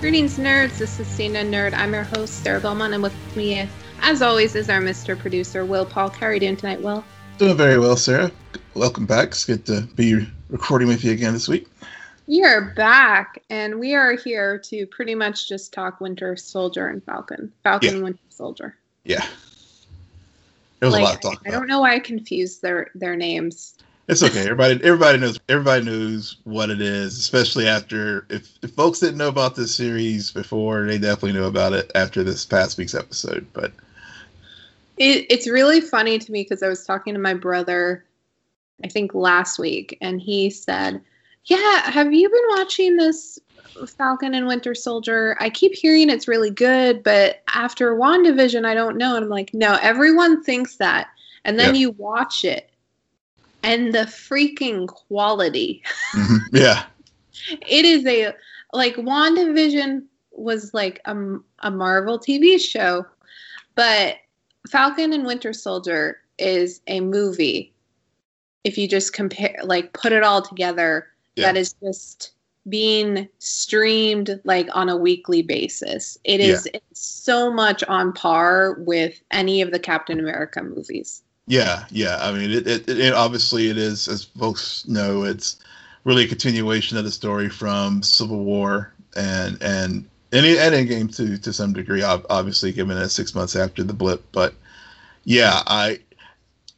Greetings, nerds. This is Cena Nerd. I'm your host, Sarah Belmont, and with me, as always, is our Mr. Producer, Will Paul. How are you doing tonight, Will? Doing very well, Sarah. Welcome back. It's good to be recording with you again this week. You're back, and we are here to pretty much just talk Winter Soldier and Falcon. Falcon Yeah. and Winter Soldier. Yeah. There's like, a lot to talk I, I don't know why I confused their their names. It's okay. Everybody everybody knows everybody knows what it is, especially after if, if folks didn't know about this series before, they definitely know about it after this past week's episode. But It, it's really funny to me because I was talking to my brother, I think last week, and he said, "Yeah, have you been watching this Falcon and Winter Soldier? I keep hearing it's really good, but after WandaVision, I don't know." And I'm like, "No, everyone thinks that, and then Yeah. you watch it, and the freaking quality." mhm, yeah. it is a like WandaVision was like a, a Marvel TV show, but Falcon and Winter Soldier is a movie. If you just compare, like, put it all together, Yeah. that is just being streamed like on a weekly basis. It is it's so much on par with any of the Captain America movies. Yeah, yeah. I mean, it, it, it obviously it is, as folks know, it's really a continuation of the story from Civil War and and any and Endgame to to some degree. Obviously, given it six months after the blip, but yeah, I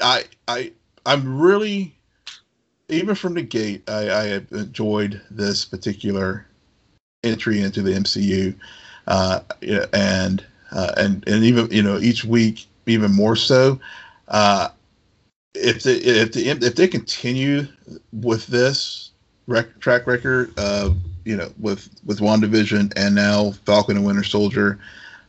I I I'm really even from the gate, I, I enjoyed this particular entry into the MCU, uh, and uh, and and even you know each week even more so. Uh, if they if they if they continue with this rec- track record, uh, you know, with with WandaVision and now Falcon and Winter Soldier,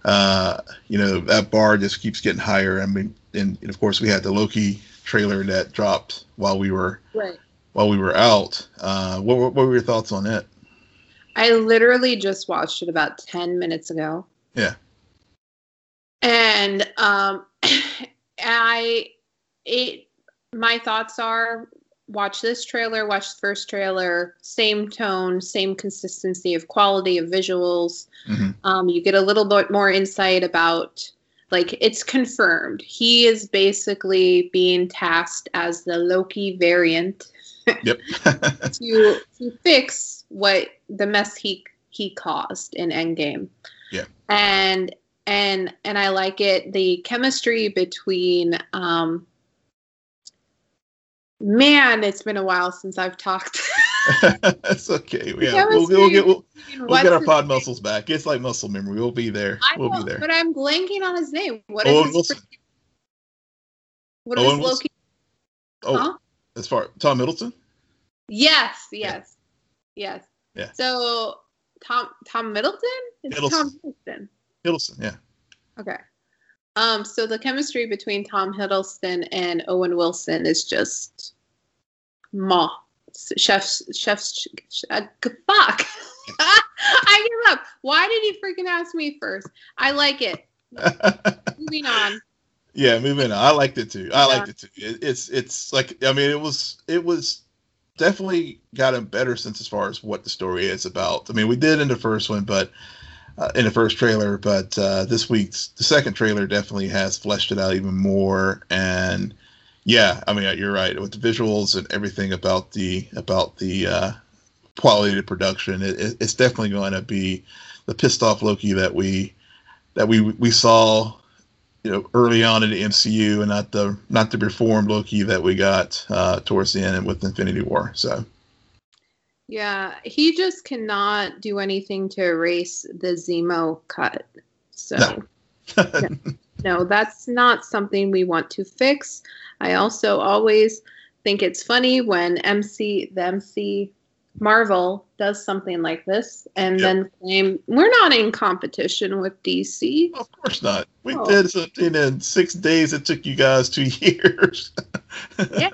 uh, you know, that bar just keeps getting higher. I mean, and, and of course we had the Loki trailer that dropped while we were Right. while we were out. Uh, what, were- what were your thoughts on it? I literally just watched it about 10 minutes ago. Yeah. And um I it my thoughts are watch this trailer, watch the first trailer, same tone, same consistency of quality of visuals. Mhm. Um you get a little bit more insight about like it's confirmed. He is basically being tasked as the Loki variant Yep. to to fix what the mess he he caused in Endgame. Yeah. And and and I like it. The chemistry between um man, it's been a while since I've talked. That's okay. Yeah, we'll, we'll get we'll, we'll get our pod muscles back. It's like muscle memory. We'll be there. I We'll know, be there. but I'm blanking on his name. What is Owen his Wilson. What is Owen Wilson? Loki? Oh, Huh? as far Tom Middleton. Yes, yes, yes. Yeah. So Tom Tom Middleton? It's Tom Hiddleston. Hiddleston. Yeah. Okay. Um, so the chemistry between Tom Hiddleston and Owen Wilson is just ma. Chef's chef's ch- uh, fuck. I give up. Why did he freaking ask me first? I like it. Moving on. yeah. Moving on. I liked it too. I Yeah. liked it too. It, it's it's like I mean it was it was definitely got a better sense as far as what the story is about. I mean we did in the first one, but. Uh, in the first trailer, but uh, this week's the second trailer definitely has fleshed it out even more. And yeah, I mean you're right with the visuals and everything about the about the uh, quality of production. It, it, it's definitely going to be the pissed off Loki that we that we we saw, you know, early on in the MCU, and not the not the reformed Loki that we got uh, towards the end with Infinity War. So Yeah, he just cannot do anything to erase the Zemo cut. So No. no, that's not something we want to fix. I also always think it's funny when MC the MC Marvel does something like this and Yep. then claim we're not in competition with DC. of course not. We Oh. did something in six days. It took you guys two years. yeah.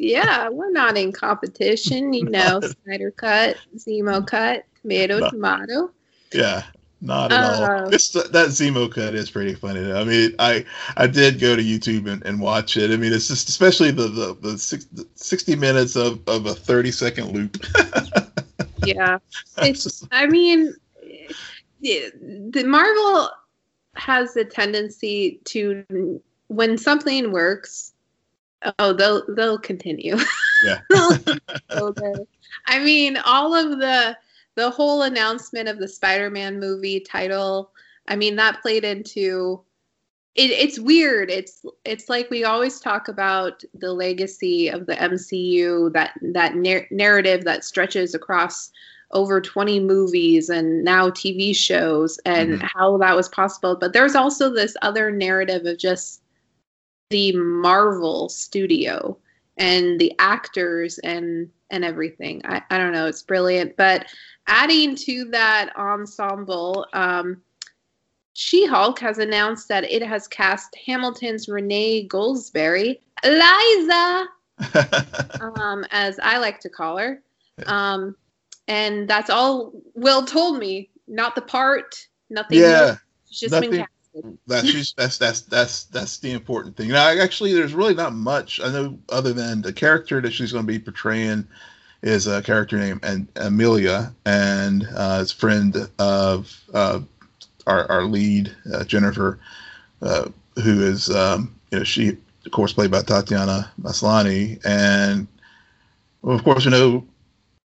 Yeah, we're not in competition, you know, Snyder cut, Zemo cut, tomato, No. tomato. yeah. Not at Uh, all. This that Zemo cut is pretty funny. I mean, I I did go to YouTube and, and watch it. I mean, it's just especially the the, the, six, the sixty minutes of, of a thirty second loop. Yeah. It's I mean the Marvel has a tendency to when something works, oh they'll they'll continue. Yeah. okay. I mean, all of the the whole announcement of the Spider-Man movie title, I mean, that played into it, it's weird. It's it's like we always talk about the legacy of the MCU, that that nar- narrative that stretches across over 20 movies and now TV shows and Mhm. how that was possible. But there's also this other narrative of just the Marvel studio and the actors and and everything. I, I don't know, it's brilliant. But adding to that ensemble, um, She-Hulk has announced that it has cast Hamilton's Renee Goldsberry, Liza, um, as I like to call her. Um, and that's all Will told me. Not the part, nothing. yeah. just been nothing- casted. That that's that's that's that's the important thing. Now, actually, there's really not much I know other than the character that she's going to be portraying is a character named and Amelia, and uh, friend of uh, our our lead uh, Jennifer, uh, who is um, you know she of course played by Tatiana Maslany, and well, of course we know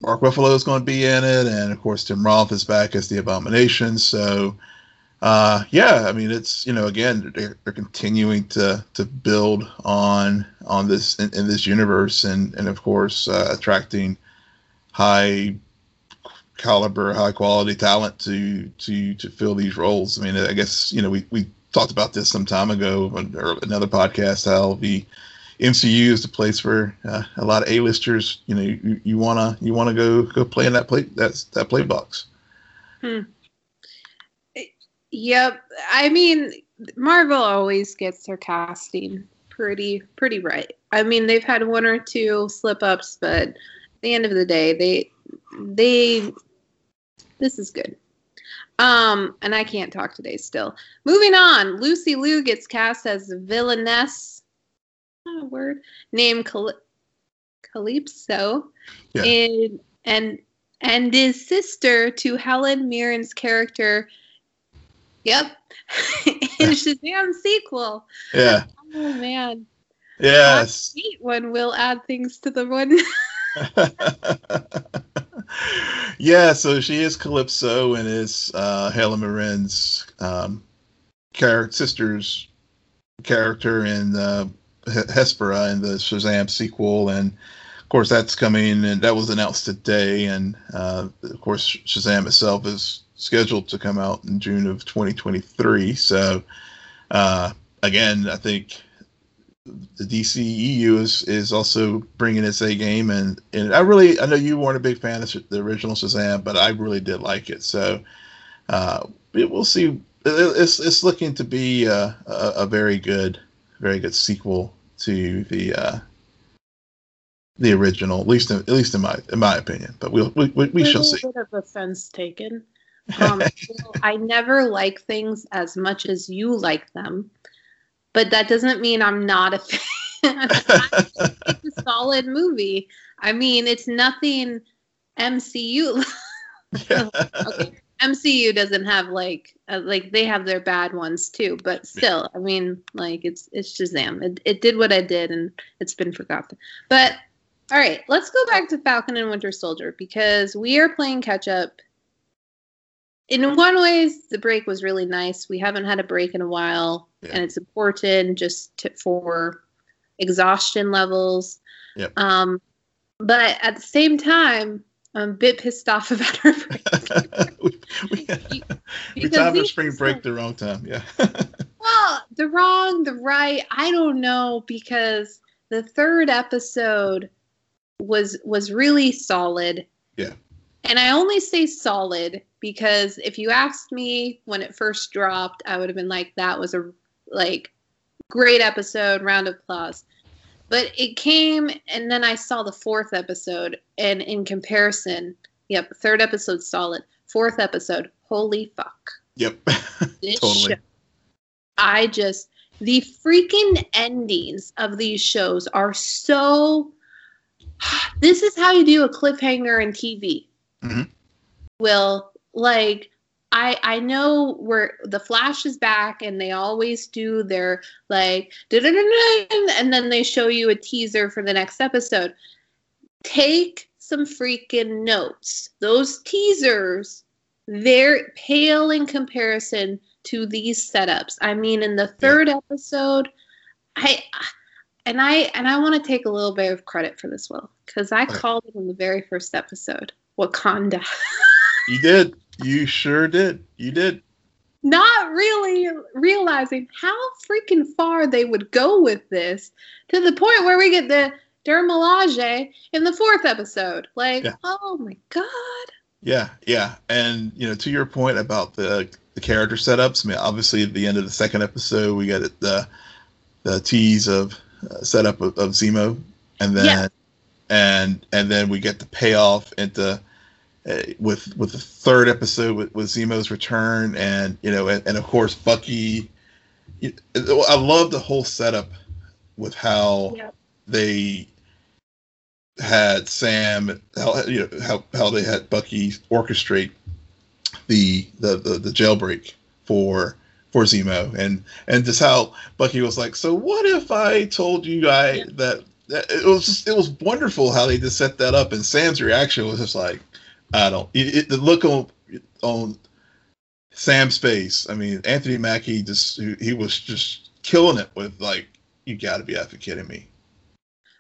Mark Ruffalo is going to be in it, and of course Tim Roth is back as the Abomination, so uh, yeah, I mean, it's you know, again, they're, they're continuing to to build on on this in, in this universe, and and of course, uh, attracting high caliber, high quality talent to to to fill these roles. I mean, I guess you know, we we talked about this some time ago on another podcast how the MCU is the place where uh, a lot of A-listers, you know, you, you wanna you wanna go go play in that play that's that play box. Yep. I mean, Marvel always gets their casting pretty pretty right. I mean, they've had one or two slip ups, but at the end of the day, they they this is good. Um, and I can't talk today still. Moving on, Lucy Liu gets cast as the villainess. Not a word named Cal- Kalypso, Yeah. and and and is sister to Helen Mirren's character. Yep, in Shazam sequel. Yeah. Oh man, Yes. When Will add things to the one. yeah, so she is Kalypso and is uh, Helen Mirren's um, character, sister's character in uh, Hespera in the Shazam sequel, and of course that's coming, and that was announced today, and uh, of course Shazam itself is scheduled to come out in June of 2023. So uh, again, I think the DCEU is is also bringing its A game, and and I really I know you weren't a big fan of the original Shazam, but I really did like it. So uh, we- we'll see. It's it's looking to be uh, a, a very good very good sequel to the uh, the original, at least in, at least in my in my opinion. But we'll we, we, we shall see. bit of offense taken. Um, I never like things as much as you like them, but that doesn't mean I'm not a fan. it's a solid movie. I mean, it's nothing MCU. okay, MCU doesn't have like uh, like they have their bad ones too, but still, I mean, like it's it's Shazam. It it did what I did, and it's been forgotten. But all right, let's go back to Falcon and Winter Soldier because we are playing catch up. In one ways, the break was really nice. We haven't had a break in a while, Yeah. and it's important just to, for exhaustion levels. Yep. Um, but at the same time, I'm a bit pissed off about our break. we, we, we timed our spring break the wrong time. Yeah. Well, the wrong, the right, I don't know because the third episode was was really solid. Yeah. And I only say solid because if you asked me when it first dropped, I would have been like that was a like great episode, round of applause. But it came and then I saw the fourth episode and in comparison, yep, third episode solid. Fourth episode, holy fuck yep. Totally. show. I just the freaking endings of these shows are so. This is how you do a cliffhanger in TV. Mhm. Will like I I know where the Flash is back, and they always do their like, and then they show you a teaser for the next episode. Take some freaking notes. Those teasers, they're pale in comparison to these setups. I mean, in the third yeah. episode, I and I and I want to take a little bit of credit for this, Will, because I called it in the very first episode, Wakanda. you did. You sure did. You did. Not really realizing how freaking far they would go with this to the point where we get the Dora Milaje in the fourth episode. Like, yeah. oh my god. Yeah, yeah, and you know, to your point about the the character setups. I mean, obviously, at the end of the second episode, we got the the tease of uh, setup of, of Zemo, and then yeah. and and then we get the payoff into uh, with with the third episode with, with Zemo's return, and you know, and, and of course Bucky. I love the whole setup with how they had Sam, how you know how how they had Bucky orchestrate the the the, the jailbreak for for Zemo, and and just how Bucky was like, so what if I told you guy that, that it was just it was wonderful how they just set that up, and Sam's reaction was just like, I don't it, it, the look on on Sam's face. I mean, Anthony Mackie just he was just killing it with like, you got to be effing kidding me.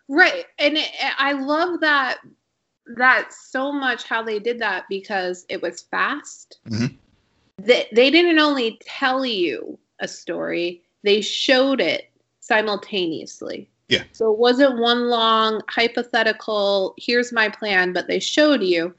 Right, and it, I love that that so much how they did that because it was fast. Mm-hmm. They, they didn't only tell you a story, they showed it simultaneously. Yeah. So it wasn't one long hypothetical, here's my plan, but they showed you.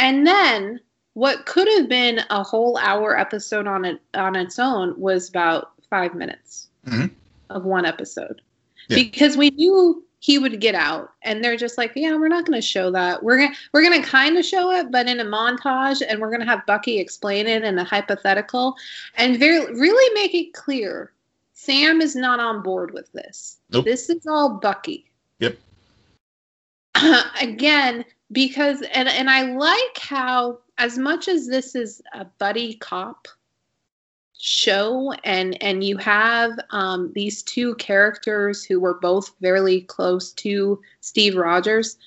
And then what could have been a whole hour episode on it on its own was about five minutes mm-hmm. of one episode. Yeah. Because we knew he would get out and they're just like yeah we're not going to show that we're going to we're going to kind of show it but in a montage and we're going to have bucky explain it in a hypothetical and very really make it clear sam is not on board with this nope. this is all bucky yep again because and and i like how as much as this is a buddy cop show and and you have um, these two characters who were both very close to steve rogers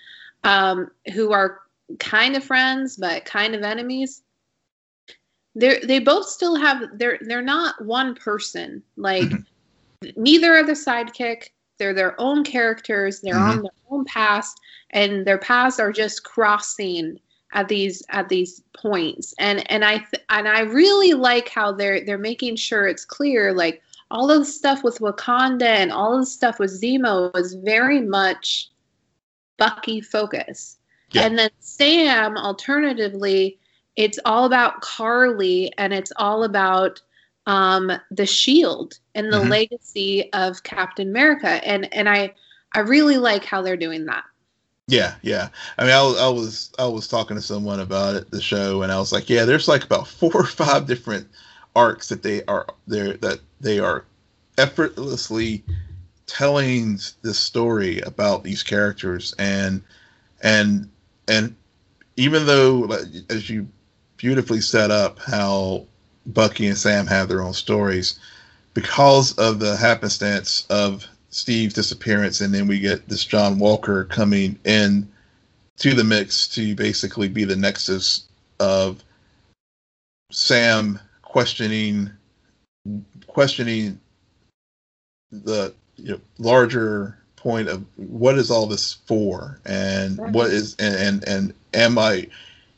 um, who are kind of friends but kind of enemies they they both still have they're they're not one person like mm-hmm. neither are the sidekick they're their own characters they're mm-hmm. on their own paths and their paths are just crossing at these at these points and and i th- and i really like how they're they're making sure it's clear like all of the stuff with wakanda and all of the stuff with zemo was very much bucky focus yeah. and then sam alternatively it's all about Karli and it's all about um, the shield and the mm-hmm. legacy of captain america and and i i really like how they're doing that yeah, yeah. I mean, I, I was I was talking to someone about it, the show, and I was like, yeah, there's like about four or five different arcs that they are there that they are effortlessly telling this story about these characters, and and and even though, as you beautifully set up, how Bucky and Sam have their own stories, because of the happenstance of Steve's disappearance, and then we get this John Walker coming in to the mix to basically be the nexus of Sam questioning questioning the you know, larger point of what is all this for? And what is and, and and am I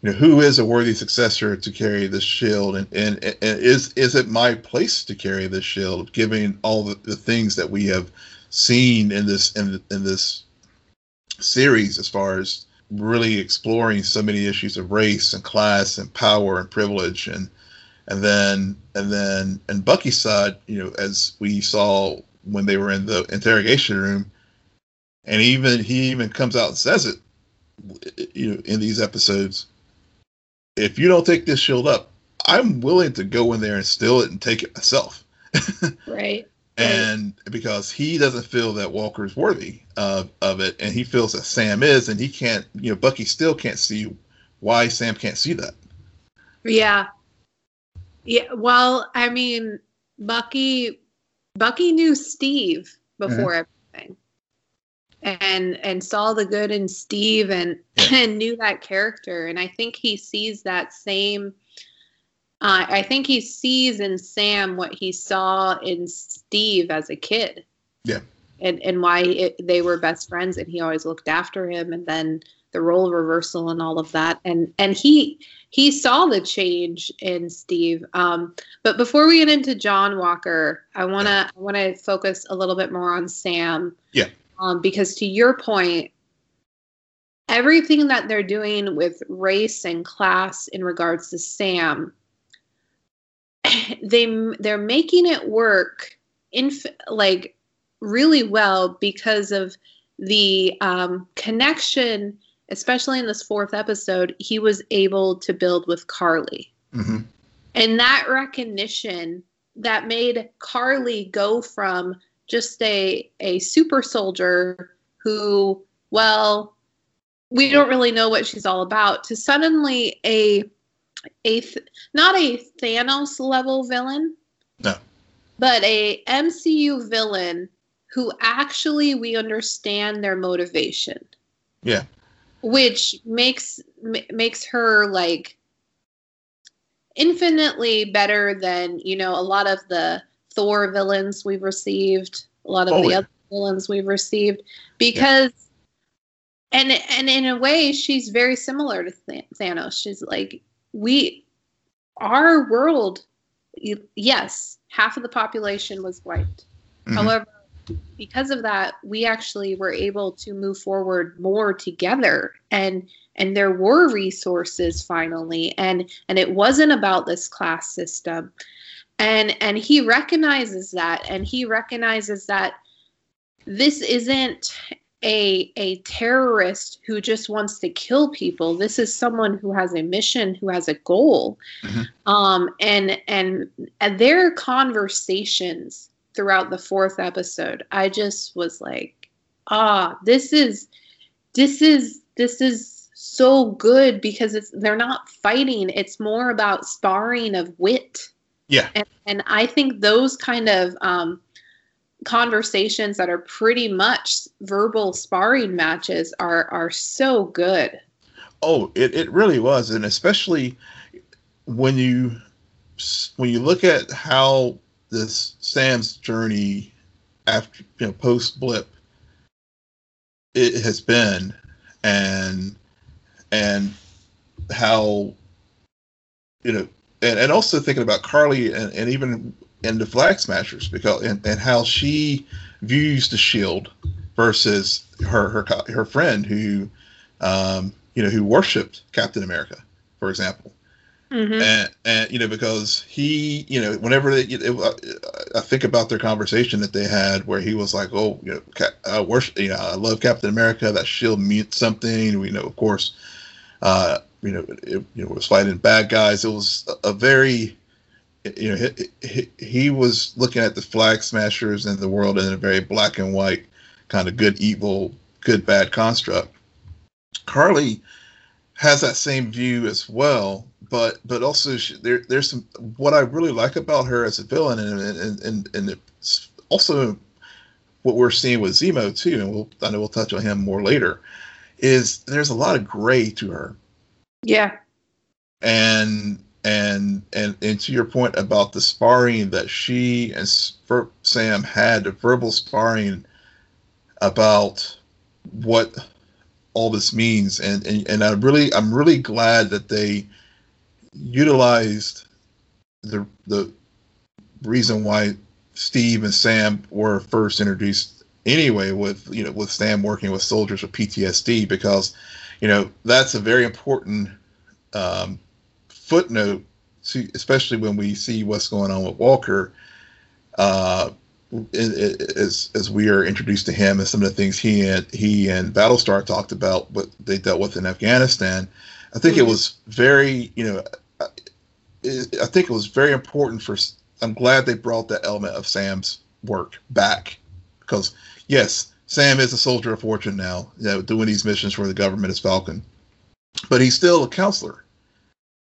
you know who is a worthy successor to carry this shield and, and, and is is it my place to carry this shield given all the, the things that we have seen in this in, in this series as far as really exploring so many issues of race and class and power and privilege and and then and then and Bucky's side, you know, as we saw when they were in the interrogation room, and even he even comes out and says it, you know, in these episodes. If you don't take this shield up, I'm willing to go in there and steal it and take it myself. right and because he doesn't feel that Walker's worthy of, of it, and he feels that Sam is, and he can't, you know, Bucky still can't see why Sam can't see that. Yeah, Yeah, well, I mean, Bucky Bucky knew Steve before mm-hmm. everything. And and saw the good in Steve and yeah. and knew that character and I think he sees that same uh, I think he sees in Sam what he saw in Steve as a kid. Yeah. And and why it, they were best friends and he always looked after him and then the role reversal and all of that and and he he saw the change in Steve um, but before we get into John Walker I want to yeah. I want to focus a little bit more on Sam yeah um, because to your point everything that they're doing with race and class in regards to Sam they they're making it work in like really well because of the um, connection especially in this fourth episode, he was able to build with Karli. Mm-hmm. And that recognition that made Karli go from just a, a super soldier who, well, we don't really know what she's all about to suddenly a a not a Thanos level villain. No. But a MCU villain who actually we understand their motivation. Yeah which makes m- makes her like infinitely better than you know a lot of the Thor villains we've received, a lot of oh, the yeah. other villains we've received, because yeah. and and in a way she's very similar to Th- Thanos. She's like we, our world, yes, half of the population was wiped. Mm-hmm. However, because of that, we actually were able to move forward more together and and there were resources finally and and it wasn't about this class system. And and he recognizes that and he recognizes that this isn't a a terrorist who just wants to kill people. This is someone who has a mission, who has a goal. Mm-hmm. Um, and, and and their conversations throughout the fourth episode. I just was like, ah, this is this is this is so good because it's they're not fighting. It's more about sparring of wit. Yeah. And, and I think those kind of um, conversations that are pretty much verbal sparring matches are are so good. Oh, it, it really was, and especially when you when you look at how this Sam's journey after you know post blip it has been and and how you know and, and also thinking about Karli and, and even in the flag smashers because and, and how she views the shield versus her her her friend who um you know who worshipped Captain America for example. Mm-hmm. And, and you know because he you know whenever they, it, I think about their conversation that they had where he was like oh you know I worship you know I love Captain America. That shield means something. We know of course uh, you know it, you know was fighting bad guys it was a, very you know he, he, he, was looking at the flag smashers and the world in a very black and white kind of good evil good bad construct Karli has that same view as well but but also she, there there's some what I really like about her as a villain, and and and, and also what we're seeing with Zemo too, and we'll I know we'll touch on him more later. Is there's a lot of gray to her. Yeah. And and and and to your point about the sparring that she and Sam had, the verbal sparring about what all this means, and and, and I really I'm really glad that they utilized the the reason why Steve and Sam were first introduced anyway with you know with Sam working with soldiers with PTSD because you know that's a very important um, footnote to especially when we see what's going on with Walker uh, as as we are introduced to him and some of the things he and he and Battlestar talked about what they dealt with in Afghanistan. I think mm-hmm. it was very you know I think it was very important for. I'm glad they brought that element of Sam's work back because yes, Sam is a soldier of fortune now, you know, doing these missions for the government as Falcon, but he's still a counselor,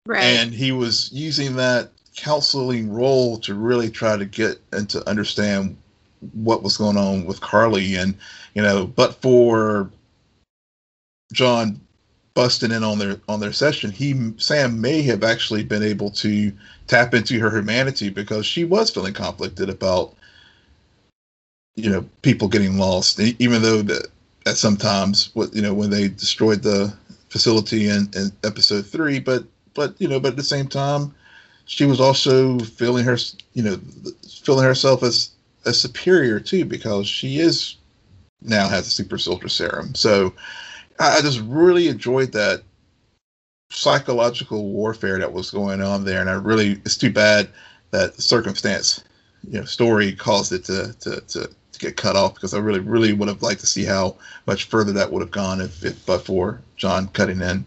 right? And he was using that counseling role to really try to get and to understand what was going on with Karli. And you know but for John busting in on their on their session he Sam may have actually been able to tap into her humanity because she was feeling conflicted about you know people getting lost even though that at sometimes what you know when they destroyed the facility in, in episode three but but you know but at the same time she was also feeling her you know feeling herself as as superior too because she is now has a super soldier serum. So I, I just really enjoyed that psychological warfare that was going on there and i really it's too bad that circumstance you know story caused it to to to to get cut off because I really, really would have liked to see how much further that would have gone if, if but for John cutting in.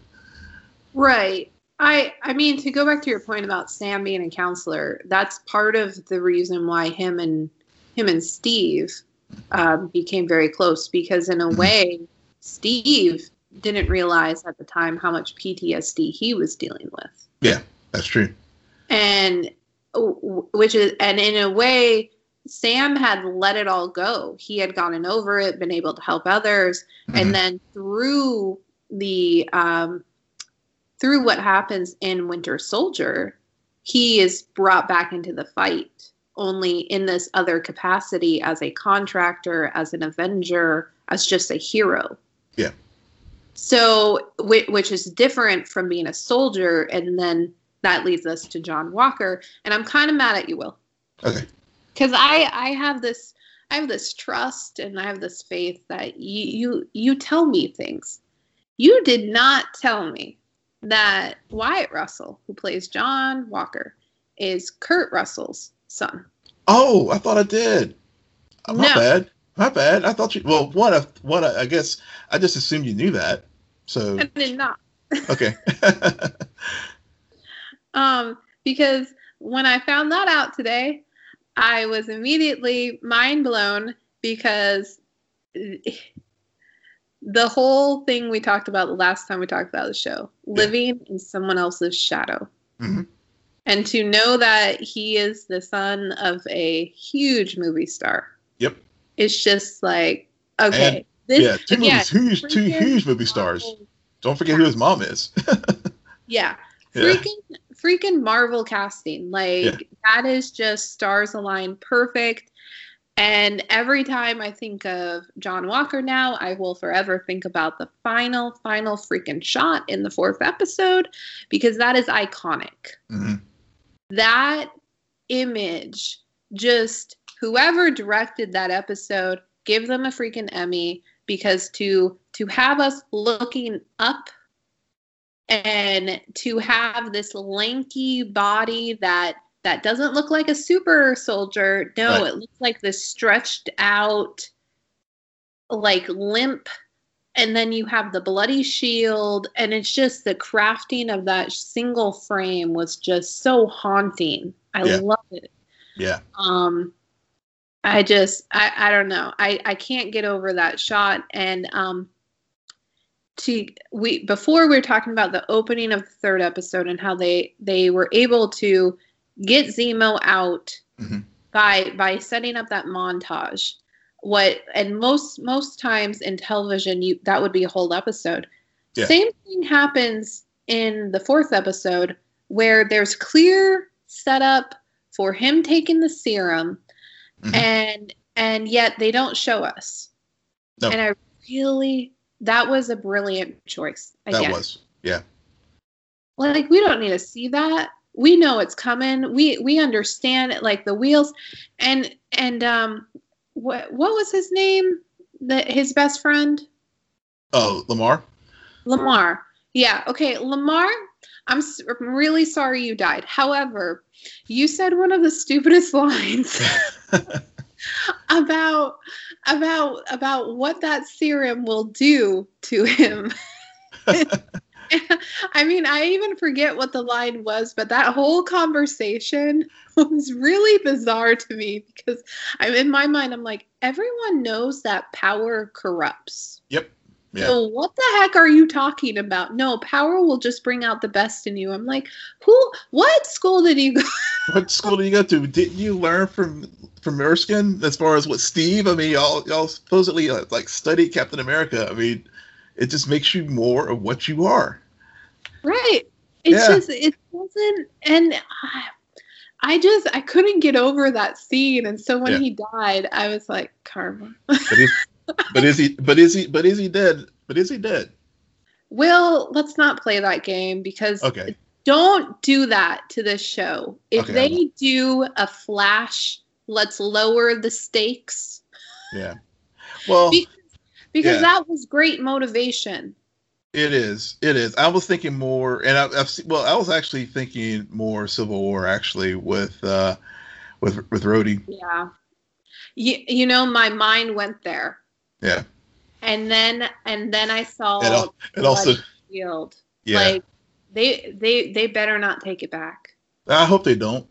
Right. I I mean to go back to your point about Sam being a counselor, that's part of the reason why him and him and Steve um, became very close because in a mm-hmm. way, Steve didn't realize at the time how much PTSD he was dealing with. Yeah, that's true. And which is and in a way Sam had let it all go. He had gotten over it, been able to help others, mm-hmm. and then through the um, through what happens in Winter Soldier, he is brought back into the fight only in this other capacity as a contractor, as an avenger, as just a hero. Yeah. So, which is different from being a soldier, and then that leads us to John Walker. And I'm kind of mad at you, Will. Okay because I I have this I have this trust and I have this faith that you you you tell me things. You did not tell me that Wyatt Russell, who plays John Walker, is Kurt Russell's son. Oh, I thought I did. Uh, my no. bad. My bad. I thought you. Well, what? What? I guess I just assumed you knew that. So I did not. okay. um, because when I found that out today, I was immediately mind blown because the whole thing we talked about the last time we talked about the show living in someone else's shadow. Mm-hmm. And to know that he is the son of a huge movie star. Yep. It's just like, okay. And, this, yeah, two movies, huge, two huge movie stars. Don't forget who his mom is. yeah. Freaking yeah freaking Marvel casting. Like yeah. that is just stars align perfect. And every time I think of John Walker now, I will forever think about the final, final freaking shot in the fourth episode because that is iconic. Mm-hmm. That image, just whoever directed that episode, give them a freaking Emmy because to to have us looking up and to have this lanky body that that doesn't look like a super soldier. No right. it looks like this stretched out like limp and then you have the bloody shield and it's just the crafting of that single frame was just so haunting. I yeah. love it. Yeah. Um i just i i don't know. I i can't get over that shot and um to we before we were talking about the opening of the third episode and how they they were able to get Zemo out mm-hmm. by by setting up that montage. What and most most times in television you that would be a whole episode. Yeah. Same thing happens in the fourth episode where there's clear setup for him taking the serum mm-hmm. and and yet they don't show us. No. And I really that was a brilliant choice. Again. That was, yeah. Like we don't need to see that. We know it's coming. We we understand it, like the wheels, and and um, what what was his name? That his best friend. Oh, Lamar. Lamar. Yeah. Okay, Lamar. I'm, I'm really sorry you died. However, you said one of the stupidest lines about about about what that serum will do to him. I mean, I even forget what the line was, but that whole conversation was really bizarre to me because I'm in my mind, I'm like, everyone knows that power corrupts. Yep. Yeah. So what the heck are you talking about? No, power will just bring out the best in you. I'm like, who? What school did you go? what school did you go to? Didn't you learn from from Erskine as far as what Steve? I mean, y'all y'all supposedly uh, like study Captain America. I mean, it just makes you more of what you are. Right. It's Yeah. just it wasn't, and I, I just I couldn't get over that scene. And so when Yeah. he died, I was like, karma. But but is he? But is he? But is he dead? But is he dead? Well, let's not play that game because Okay. don't do that to this show. If Okay, they do a flash, let's lower the stakes Yeah. Well, Be- because Yeah. that was great motivation. it is. It is. I was thinking more, and I, I've seen, well, I was actually thinking more Civil War actually with uh with with Rhodey. Yeah. You, you know, my mind went there. Yeah. And then and then I saw And, al- and also, Shield. yeah. Like they they they better not take it back. I hope they don't.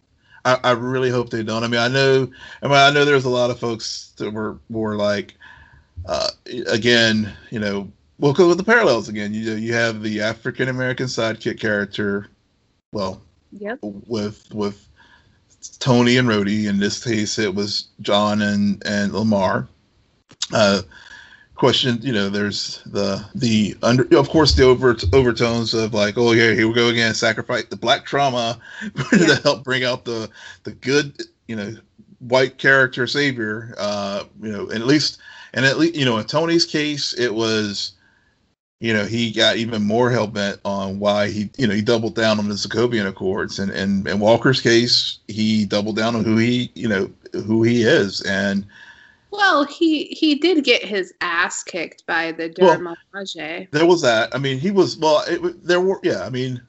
I, I really hope they don't. I mean, I know. I mean, I know there's a lot of folks that were more like, uh, again, you know, we'll go with the parallels again, you know, you have the African American sidekick character, well, Yep. with with Tony and Rhodey. In this case, it was John and and Lamar. Uh, question, you know, there's the the under, of course, the over overtones of like, oh yeah, here we go again, sacrifice the black trauma Yeah. to help bring out the the good, you know, white character savior. Uh, you know, and at least and at least you know, in Tony's case, it was you know, he got even more hell bent on why he, you know, he doubled down on the Sokovian Accords, and and in Walker's case, he doubled down on who he, you know, who he is, and Well, he he did get his ass kicked by the Well- there was that. I mean, he was well. It, there were, yeah. I mean,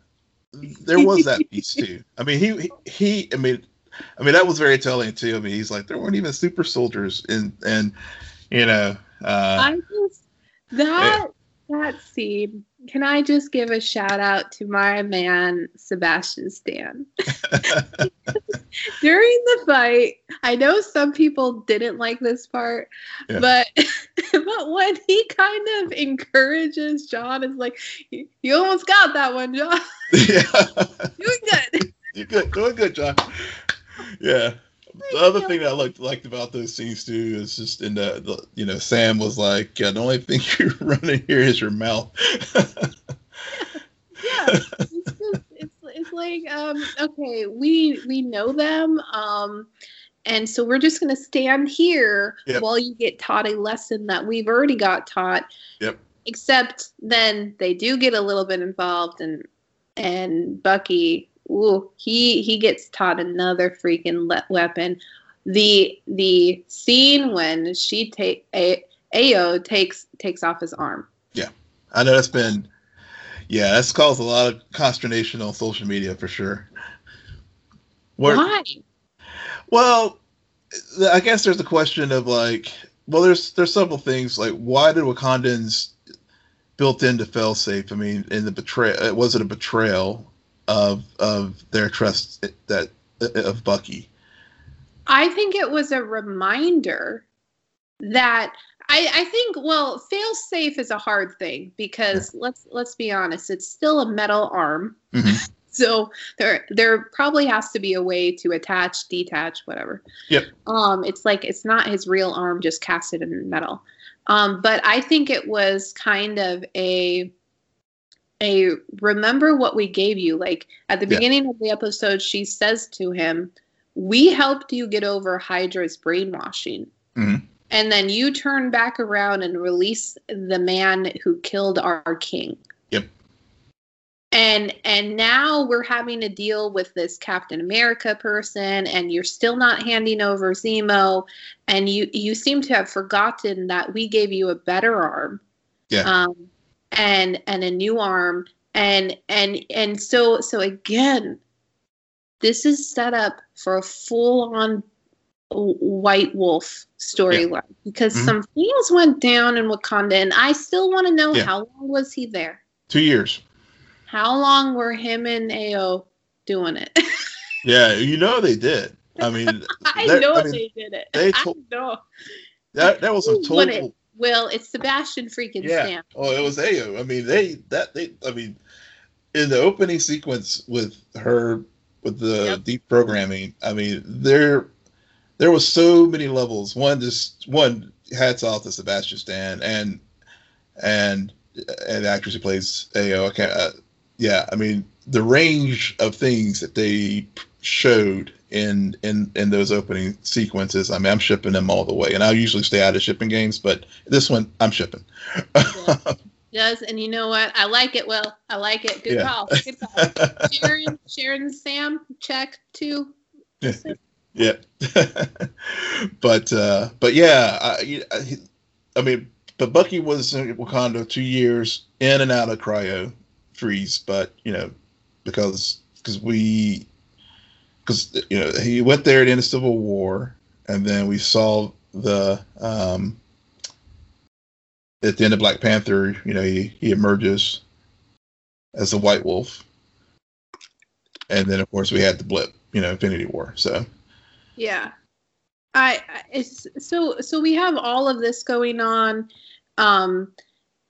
there was that piece too. I mean, he he-. I mean, I mean that was very telling too. I mean, he's like there weren't even super soldiers, in and you know, uh, I just that that scene. Can I just give a shout out to my man Sebastian Stan? During the fight, I know some people didn't like this part, Yeah. but but when he kind of encourages John, is like, "You you almost got that one, John. yeah. Doing good." You're good, doing good, John. Yeah. The other thing that I liked, liked about those scenes too is just in the, the you know Sam was like yeah, the only thing you're running here is your mouth. yeah it's just it's, it's like um okay we we know them um and so we're just going to stand here Yep. while you get taught a lesson that we've already got taught Yep. except then they do get a little bit involved and and bucky ooh, he he gets taught another freaking le- weapon. The the scene when she take a Ayo takes takes off his arm. Yeah, I know that's been yeah, that's caused a lot of consternation on social media for sure. Where- why? Well, I guess there's a question of like, well, there's there's several things like why did Wakandans built into failsafe? I mean, in the betrayal, was it a betrayal of of their trust that of Bucky? I think it was a reminder that I, I think well, fail safe is a hard thing because let's let's be honest, it's still a metal arm. Mhm. So there there probably has to be a way to attach, detach, whatever. Yep. Um, it's like it's not his real arm just casted in metal. Um, but I think it was kind of a a remember what we gave you. Like at the Yeah. beginning of the episode, she says to him, We helped you get over Hydra's brainwashing. Mhm. And then you turn back around and release the man who killed our king. Yep. And and now we're having to deal with this Captain America person, and you're still not handing over Zemo, and you you seem to have forgotten that we gave you a better arm, Yeah. um, and and a new arm, and and and so so again, this is set up for a full on White Wolf storyline because Mhm. some things went down in Wakanda, and I still want to know Yeah. how long was he there? Two years. How long were him and Ayo doing it? Yeah, you know they did. I mean, I that- know I mean, they did it. they I told- know. that that was a total. Will, it's Sebastian freaking yeah. Stan. Oh, it was Ayo. I mean, they that they. I mean, in the opening sequence with her with the Yep. deep programming. I mean, there there was so many levels. One just one hats off to Sebastian Stan and and and the actress who plays Ayo. I can't. Uh, yeah, I mean the range of things that they showed in in in those opening sequences. I mean, I'm shipping them all the way, and I usually stay out of shipping games, but this one I'm shipping. Does and you know what? I like it. Will I like it? Good Yeah. call. Good call. Sharon, Sharon, Sam, check two. yeah but uh but yeah I, I i mean but bucky was in wakanda two years in and out of cryo freeze but you know because because we because you know he went there at the end of civil war and then we saw the um at the end of black panther you know he he emerges as the white wolf and then of course we had the blip you know infinity war so Yeah. I it's so so we have all of this going on um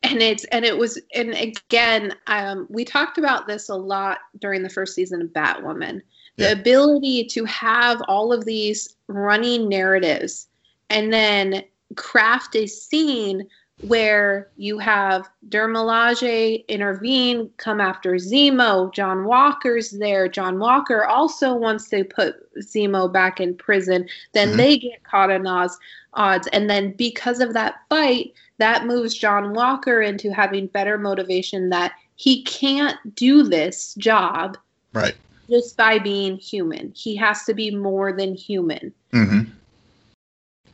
and it's and it was and again um we talked about this a lot during the first season of Batwoman. The Yeah. ability to have all of these running narratives and then craft a scene where you have Dora Milaje intervene, come after Zemo. John Walker's there. John Walker also wants to put Zemo back in prison. Then Mhm. they get caught in Oz odds. And then because of that fight, that moves John Walker into having better motivation that he can't do this job right just by being human. He has to be more than human. Hmm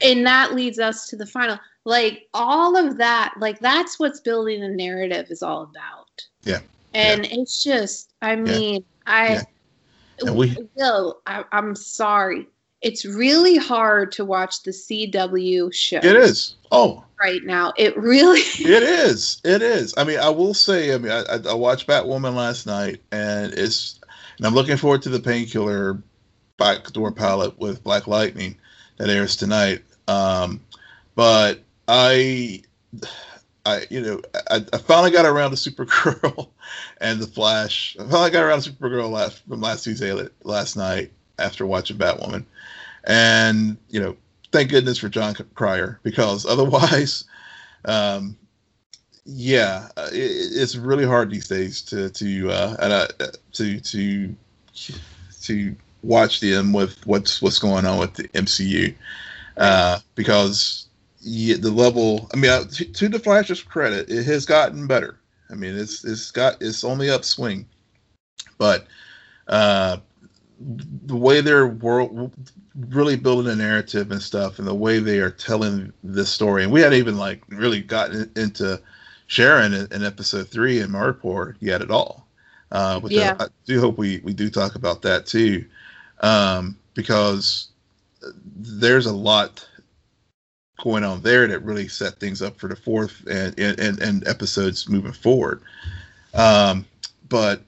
and that leads us to the final like all of that like that's what's building a narrative is all about. Yeah. and it's just i mean i Yeah. And we- will I, i'm sorry. It's really hard to watch the cw show it is. Oh. right now. It really it is. It is. I mean i will say i mean I, I watched batwoman last night and it's and i'm looking forward to the painkiller backdoor pilot with black lightning that airs tonight um but i I, you know, I, I finally got around to Supergirl and the Flash. I finally got around to Supergirl last from last Tuesday last night after watching Batwoman, and you know, thank goodness for Jon Cryer because otherwise, um, yeah, uh, it, it's really hard these days to to uh, and, uh, to to to watch them with what's what's going on with the MCU uh, because yeah, the level. I mean, uh, to, to the Flash's credit, it has gotten better. I mean, it's it's got it's only upswing, but uh, the way they're world really building a narrative and stuff, and the way they are telling this story, and we hadn't even like really gotten into Sharon in, in episode three in Madripoor yet at all. Uh, which Yeah. I, I do hope we we do talk about that too, um, because there's a lot going on there that really set things up for the fourth and and, and, and episodes moving forward. Um, but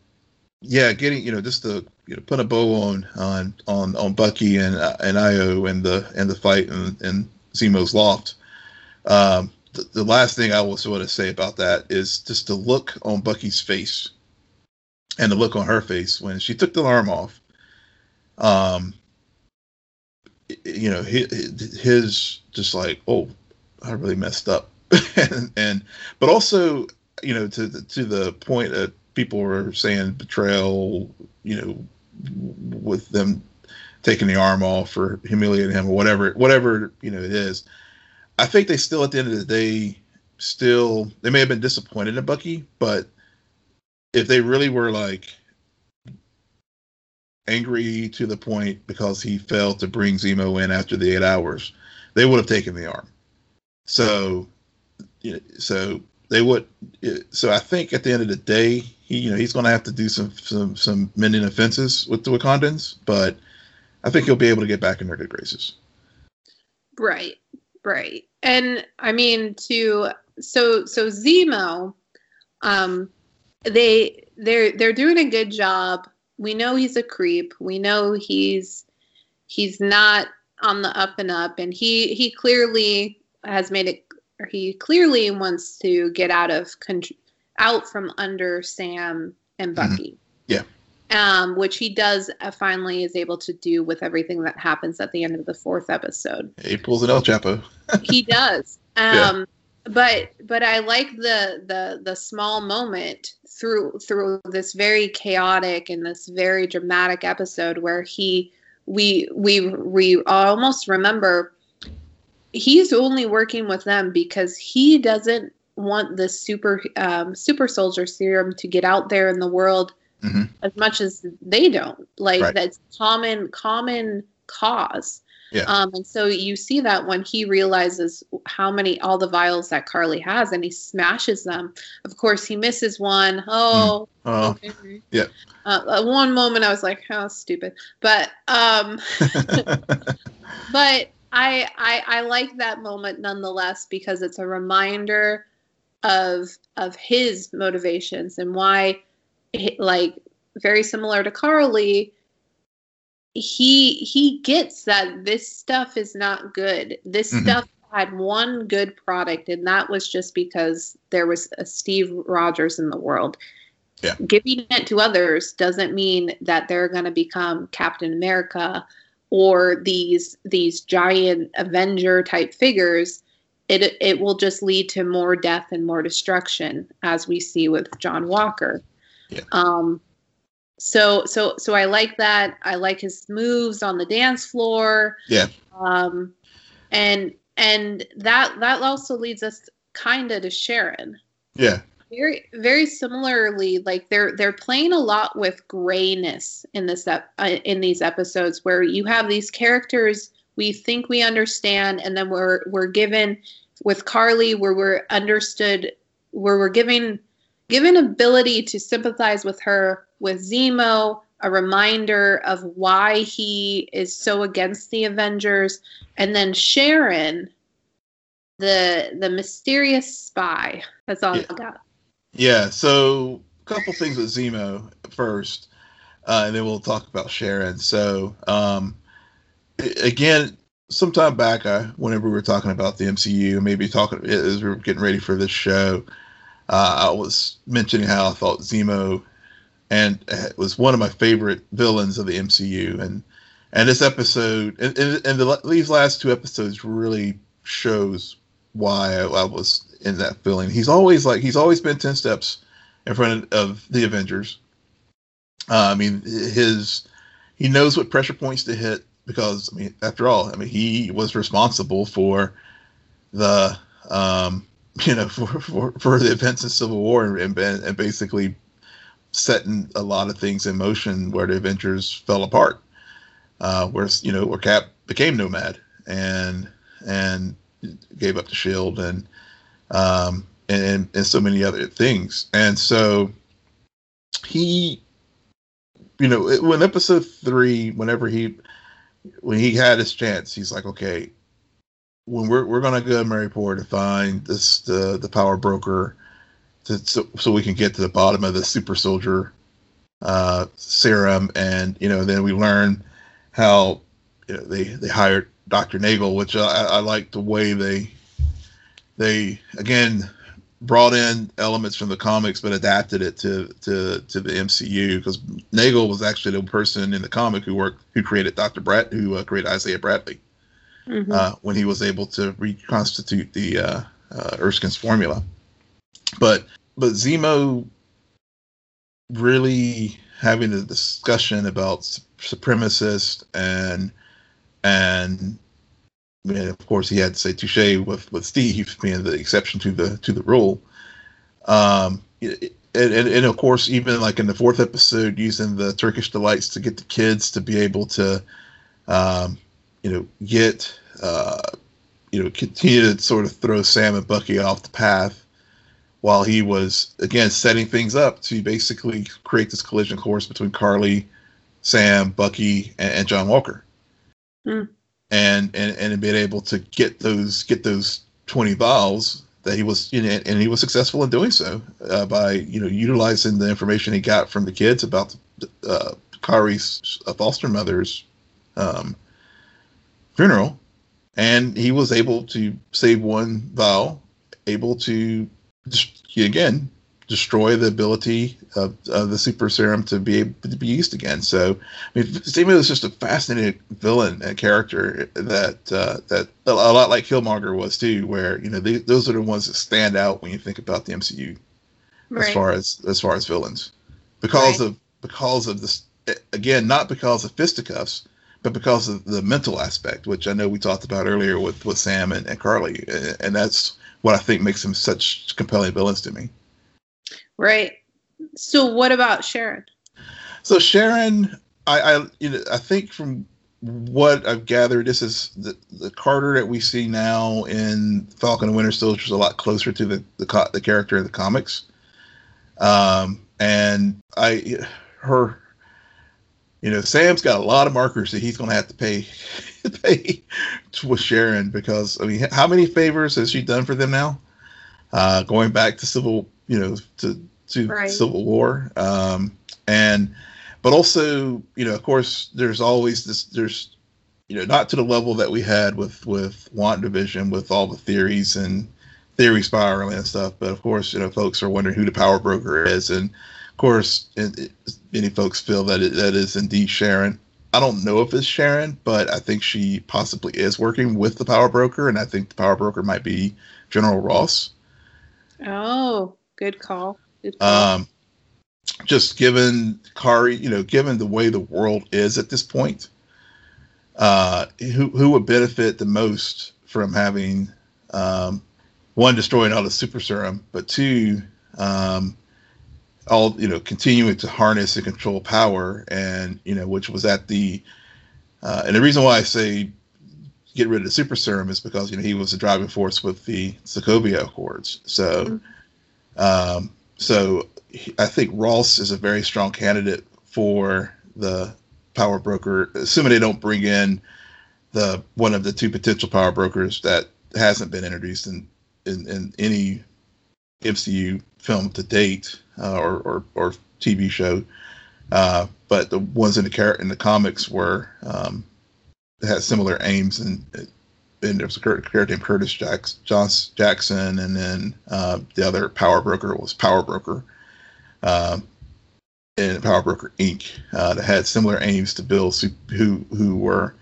yeah, getting you know just to you know put a bow on on on on Bucky and uh, and Ayo and the and the fight and and Zemo's loft. Um, the, last thing I also want to say about that is just the look on Bucky's face and the look on her face when she took the alarm off. Um, you know, his, his just like, oh, I really messed up, and, and but also, you know, to to the point that people were saying betrayal, you know, with them taking the arm off or humiliating him or whatever, whatever you know it is. I think they still, at the end of the day, still they may have been disappointed in Bucky, but if they really were like angry to the point because he failed to bring Zemo in after the eight hours, they would have taken the arm. So, so they would. So I think at the end of the day, he you know he's going to have to do some some some mending offenses with the Wakandans, but I think he'll be able to get back in their good graces. Right, right. And I mean to so so Zemo, um, they they're they're doing a good job. We know he's a creep. We know he's he's not on the up and up, and he he clearly has made it or he clearly wants to get out of con- out from under Sam and Mhm. Bucky. Yeah. Um, which he does uh, finally is able to do with everything that happens at the end of the fourth episode. He pulls an El Chapo. he does. Yeah. Um, but but I like the the the small moment through through this very chaotic and this very dramatic episode where he we we we almost remember he's only working with them because he doesn't want the super um, super soldier serum to get out there in the world Mhm. as much as they don't like Right. that's common common cause Yeah. um, and so you see that when he realizes how many all the vials that Karli has and he smashes them of course he misses one. Oh, Oh, okay. yeah. uh, uh, one moment i was like how stupid but um but I, I I like that moment nonetheless because it's a reminder of of his motivations and why like very similar to Karli he he gets that this stuff is not good. This Mhm. stuff had one good product and that was just because there was a Steve Rogers in the world. Yeah. Giving it to others doesn't mean that they're going to become Captain America or these these giant Avenger type figures. It it will just lead to more death and more destruction, as we see with John Walker. Yeah. Um. So so so I like that. I like his moves on the dance floor. Yeah. Um, and and that that also leads us kind of to Sharon yeah. very very similarly like they're they're playing a lot with grayness in this ep- uh, in these episodes where you have these characters we think we understand and then we're we're given with Karli where we're understood where we're given given ability to sympathize with her with Zemo a reminder of why he is so against the Avengers and then Sharon the the mysterious spy that's all Yeah. I got Yeah, so a couple things with Zemo first, uh, and then we'll talk about Sharon. So, um, again, some time back, I, whenever we were talking about the MCU, maybe talking as we were getting ready for this show, uh, I was mentioning how I thought Zemo and uh, was one of my favorite villains of the MCU, and and this episode and, and, and the, these last two episodes really shows why I, I was in that feeling. He's always like he's always been ten steps in front of the Avengers. Uh, I mean, his he knows what pressure points to hit because I mean, after all, I mean, he was responsible for the um, you know for, for, for the events in Civil War and, and and basically setting a lot of things in motion where the Avengers fell apart. Uh, where you know where Cap became Nomad and and gave up the shield and um, and and so many other things. And so he, you know, when episode three, whenever he when he had his chance, he's like, okay, when we're we're gonna go to Madripoor to find this the the power broker, to, so so we can get to the bottom of the super soldier uh, serum, and you know, then we learn how you know they they hired Dr. Nagel, which I, I like the way they they again brought in elements from the comics but adapted it to to to the MCU because Nagel was actually the person in the comic who worked who created Dr. Brett who uh, created Isaiah Bradley Mhm. uh, when he was able to reconstitute the uh, uh, Erskine's formula. But but Zemo really having a discussion about su- supremacist and and mean, of course he had to say touche with with Steve being the exception to the to the rule. Um, it- and, and, and of course even like in the fourth episode using the Turkish delights to get the kids to be able to um, you know, get, uh, you know, continue to sort of throw Sam and Bucky off the path while he was, again, setting things up to basically create this collision course between Karli, Sam, Bucky, and, and John Walker. Hmm. And, and, and being able to get those, get those 20 vials that he was, you know, and he was successful in doing so uh, by, you know, utilizing the information he got from the kids about uh, Karli's uh, foster mother's um, funeral, and he was able to save one vow, able to just, again destroy the ability of, of, the super serum to be able to be used again. So, I mean, Zemo is just a fascinating villain and character that uh, that a lot like Killmonger was too. Where you know they, those are the ones that stand out when you think about the MCU right. as far as as far as villains, because right. of because of this again, not because of fisticuffs, but because of the mental aspect, which I know we talked about earlier with with Sam and, and Karli, and that's what I think makes them such compelling villains to me. Right. So what about Sharon? So Sharon, I, I you know I think from what I've gathered, this is the, the Carter that we see now in Falcon and Winter Soldier is a lot closer to the the, the character in the comics. Um, and I, her, you know, Sam's got a lot of markers that he's going to have to pay pay with Sharon because I mean, how many favors has she done for them now? Uh, going back to Civil you know to to right. Civil War, um, and but also you know of course there's always this there's you know not to the level that we had with with WandaVision with all the theories and theory spiraling and stuff, but of course you know folks are wondering who the power broker is, and course it, it, many folks feel that it, that is indeed Sharon. I don't know if it's Sharon, but I think she possibly is working with the power broker, and I think the power broker might be General Ross. Oh, Good call. Good call. Um, just given Kari, you know, given the way the world is at this point, uh, who who would benefit the most from having um, one destroying all the super serum, but two, um, all you know, continuing to harness and control power, and you know, which was at the uh, and the reason why I say get rid of the super serum is because you know he was the driving force with the Sokovia Accords. So. Mm-hmm um, so I think Ross is a very strong candidate for the power broker, assuming they don't bring in the one of the two potential power brokers that hasn't been introduced in in, in any MCU film to date uh, or, or, or TV show. Uh, but the ones in the car- in the comics were um, had similar aims and and there was a character named Curtis Jackson, and then uh, the other power broker was Power Broker, um, and Power Broker Inc. Uh, that had similar aims to Bill, who who were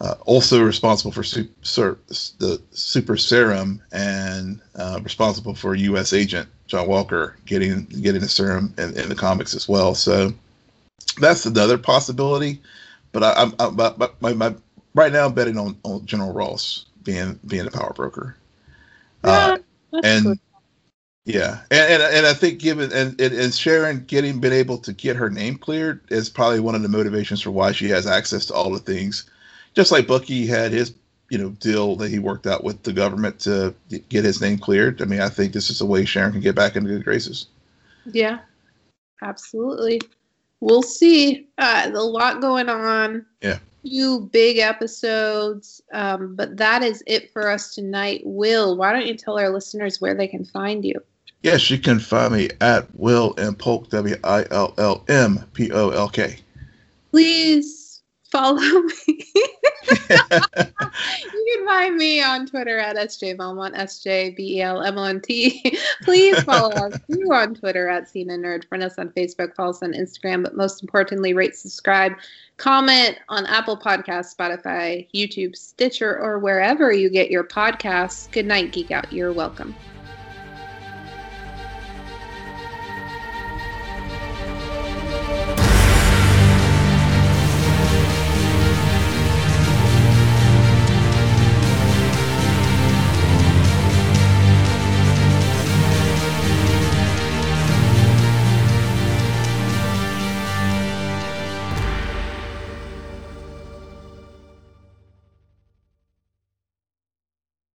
uh, also responsible for super, the super serum and uh, responsible for U.S. agent John Walker getting getting the serum in, in the comics as well. So that's another possibility. But I, I, I my, my right now I'm betting on, on General Ross being being the power broker. Uh, and good. yeah, and, and and I think given and, and Sharon getting been able to get her name cleared is probably one of the motivations for why she has access to all the things, just like Bucky had his you know deal that he worked out with the government to get his name cleared. I mean, I think this is a way Sharon can get back into good graces. Yeah, absolutely. We'll see. Uh, a lot going on. Yeah few big episodes, um, but that is it for us tonight. Will, why don't you tell our listeners where they can find you? Yes, you can find me at Will and Polk, W I L L M P O L K. Please follow me. You can find me on Twitter at SJ Belmont, S J B E L M O N T. Please follow us too on Twitter at Cena Nerd. Friend us on Facebook, follow us on Instagram, but most importantly, rate, subscribe, comment on Apple Podcasts, Spotify, YouTube, Stitcher, or wherever you get your podcasts. Good night, Geek Out. You're welcome.